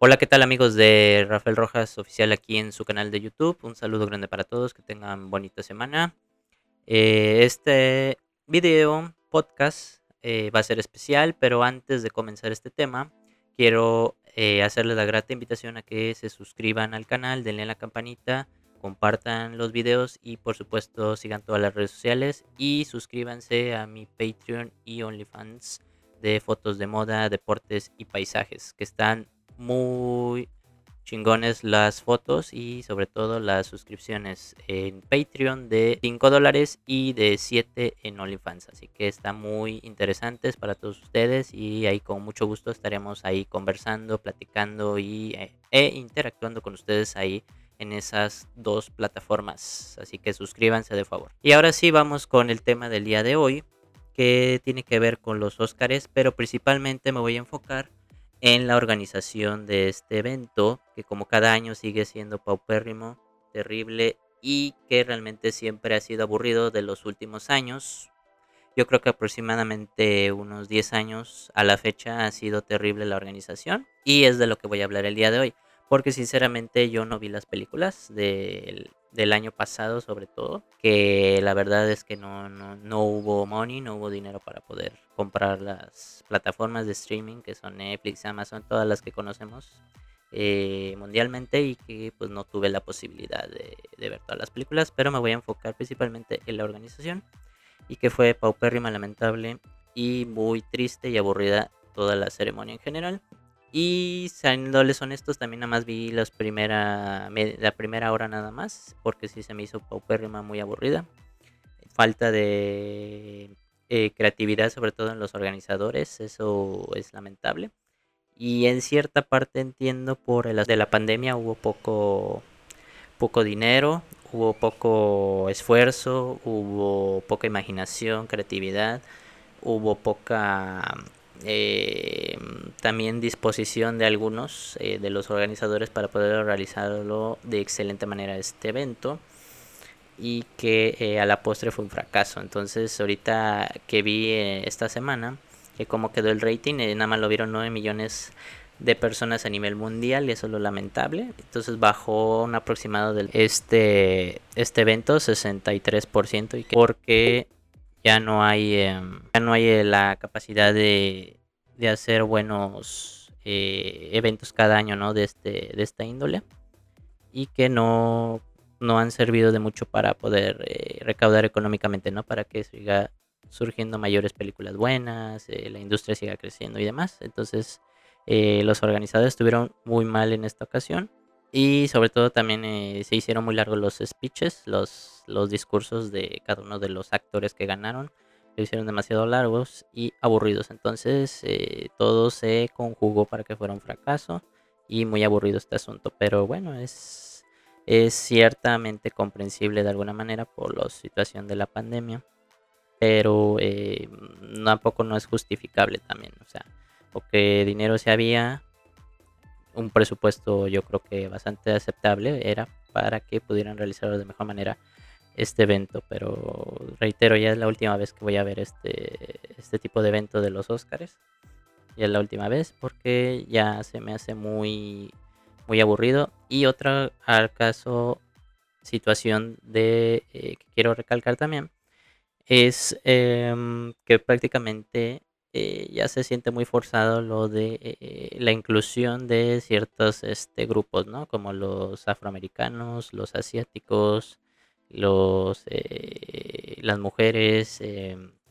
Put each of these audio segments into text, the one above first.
Hola, ¿qué tal amigos de Rafael Rojas Oficial aquí en su canal de YouTube? Un saludo grande para todos, que tengan bonita semana. Eh, este video, podcast, eh, va a ser especial, pero antes de comenzar este tema, quiero eh, hacerles la grata invitación a que se suscriban al canal, denle a la campanita, compartan los videos y por supuesto sigan todas las redes sociales y suscríbanse a mi Patreon y OnlyFans de fotos de moda, deportes y paisajes que están muy chingones las fotos y sobre todo las suscripciones en Patreon de 5 dólares y de 7 en OnlyFans. Así que están muy interesantes para todos ustedes y ahí con mucho gusto estaremos ahí conversando, platicando y, eh, e interactuando con ustedes ahí en esas dos plataformas. Así que suscríbanse de favor. Y ahora sí vamos con el tema del día de hoy que tiene que ver con los Óscares, pero principalmente me voy a enfocar en la organización de este evento, que como cada año sigue siendo paupérrimo, terrible y que realmente siempre ha sido aburrido de los últimos años. Yo creo que aproximadamente unos 10 años a la fecha ha sido terrible la organización y es de lo que voy a hablar el día de hoy, porque sinceramente yo no vi las películas del del año pasado sobre todo, que la verdad es que no, no, hubo money, no hubo dinero para poder comprar las plataformas de streaming que son Netflix, Amazon, todas las que conocemos eh, mundialmente y que pues no tuve la posibilidad de, de, ver todas las películas, pero me voy a enfocar principalmente en la organización y que fue paupérrima, lamentable y muy triste y aburrida toda la ceremonia en general. Y siéndoles honestos, también nada más vi las primera, la primera hora nada más, porque sí se me hizo paupérrima, muy aburrida. Falta de eh, creatividad, sobre todo en los organizadores, eso es lamentable. Y en cierta parte entiendo por el de la pandemia hubo poco, poco dinero, hubo poco esfuerzo, hubo poca imaginación, creatividad, hubo poca eh, también disposición de algunos eh, de los organizadores para poder realizarlo de excelente manera este evento y que eh, a la postre fue un fracaso. Entonces ahorita que vi esta semana que como quedó el rating, nada más lo vieron 9 millones de personas a nivel mundial y eso es lo lamentable. Entonces bajó un aproximado de este, este evento 63% y que porque ya no hay, em, ya no hay eh, la capacidad de, hacer buenos eh, eventos cada año ¿no? de, este, de esta índole y que no, no han servido de mucho para poder eh, recaudar económicamente, ¿no? Para que siga surgiendo mayores películas buenas, la industria siga creciendo y demás. Entonces, los organizadores estuvieron muy mal en esta ocasión y sobre todo también se hicieron muy largos los speeches, los, los discursos de cada uno de los actores que ganaron. Se hicieron demasiado largos y aburridos. Entonces eh, todo se conjugó para que fuera un fracaso y muy aburrido este asunto. Pero bueno, es, es ciertamente comprensible de alguna manera por la situación de la pandemia. Pero eh, tampoco no es justificable también. O sea, porque dinero se había, un presupuesto yo creo que bastante aceptable era para que pudieran realizarlo de mejor manera este evento, pero reitero, ya es la última vez que voy a ver este, este tipo de evento de los Oscars. Ya es la última vez porque ya se me hace muy, muy aburrido. Y otra al caso, situación de eh, que quiero recalcar también, es em, que prácticamente eh, ya se siente muy forzado lo de eh, la inclusión de ciertos este, grupos, ¿no? Como los afroamericanos, los asiáticos, los, eh, las mujeres,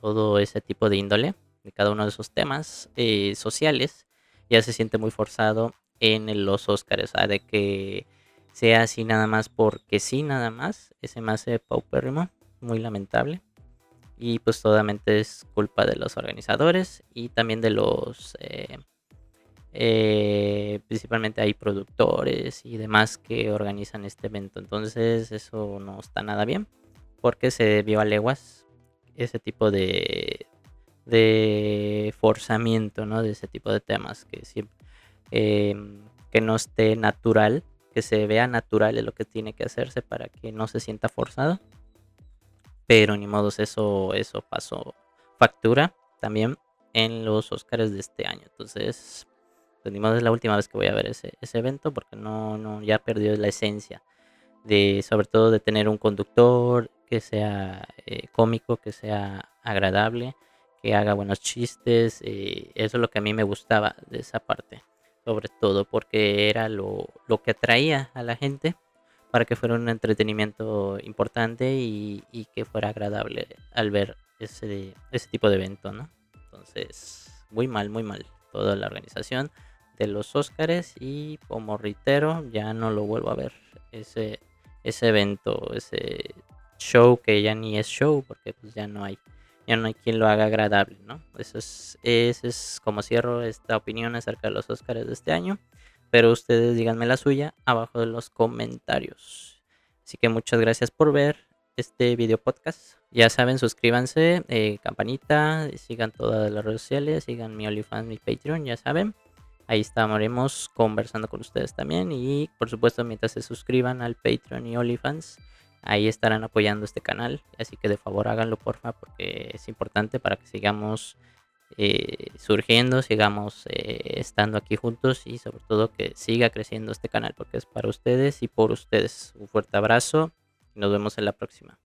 todo ese tipo de índole de cada uno de esos temas sociales, ya se siente muy forzado en los Oscars, o sea, de que sea así nada más porque sí, nada más, ese más paupérrimo, muy lamentable y pues totalmente es culpa de los organizadores y también de los eh, eh, principalmente hay productores y demás que organizan este evento entonces eso no está nada bien porque se vio a leguas ese tipo de de forzamiento ¿no? de ese tipo de temas que siempre em, que no esté natural que se vea natural es lo que tiene que hacerse para que no se sienta forzado pero ni modo, eso, eso pasó factura también en los Oscars de este año. Entonces, pues ni modo es la última vez que voy a ver ese, ese evento porque no, no, ya perdió la esencia de, sobre todo de tener un conductor que sea eh, cómico, que sea agradable, que haga buenos chistes, eh, eso es lo que a mí me gustaba de esa parte, sobre todo porque era lo, lo que atraía a la gente para que fuera un entretenimiento importante y, y que fuera agradable al ver ese, ese tipo de evento, ¿no? Entonces, muy mal, muy mal toda la organización de los Óscares y como reitero, ya no lo vuelvo a ver ese, ese evento, ese show que ya ni es show porque pues ya no hay ya no hay quien lo haga agradable, ¿no? Eso es, es como cierro esta opinión acerca de los Óscares de este año. Pero ustedes díganme la suya abajo de los comentarios. Así que muchas gracias por ver este video podcast. Ya saben, suscríbanse, eh, campanita, sigan todas las redes sociales, sigan mi OnlyFans, mi Patreon, ya saben. Ahí estaremos conversando con ustedes también. Y por supuesto, mientras se suscriban al Patreon y OnlyFans, ahí estarán apoyando este canal. Así que de favor háganlo, porfa, porque es importante para que sigamos eh, surgiendo, sigamos eh, estando aquí juntos y sobre todo que siga creciendo este canal, porque es para ustedes y por ustedes. Un fuerte abrazo nos vemos en la próxima.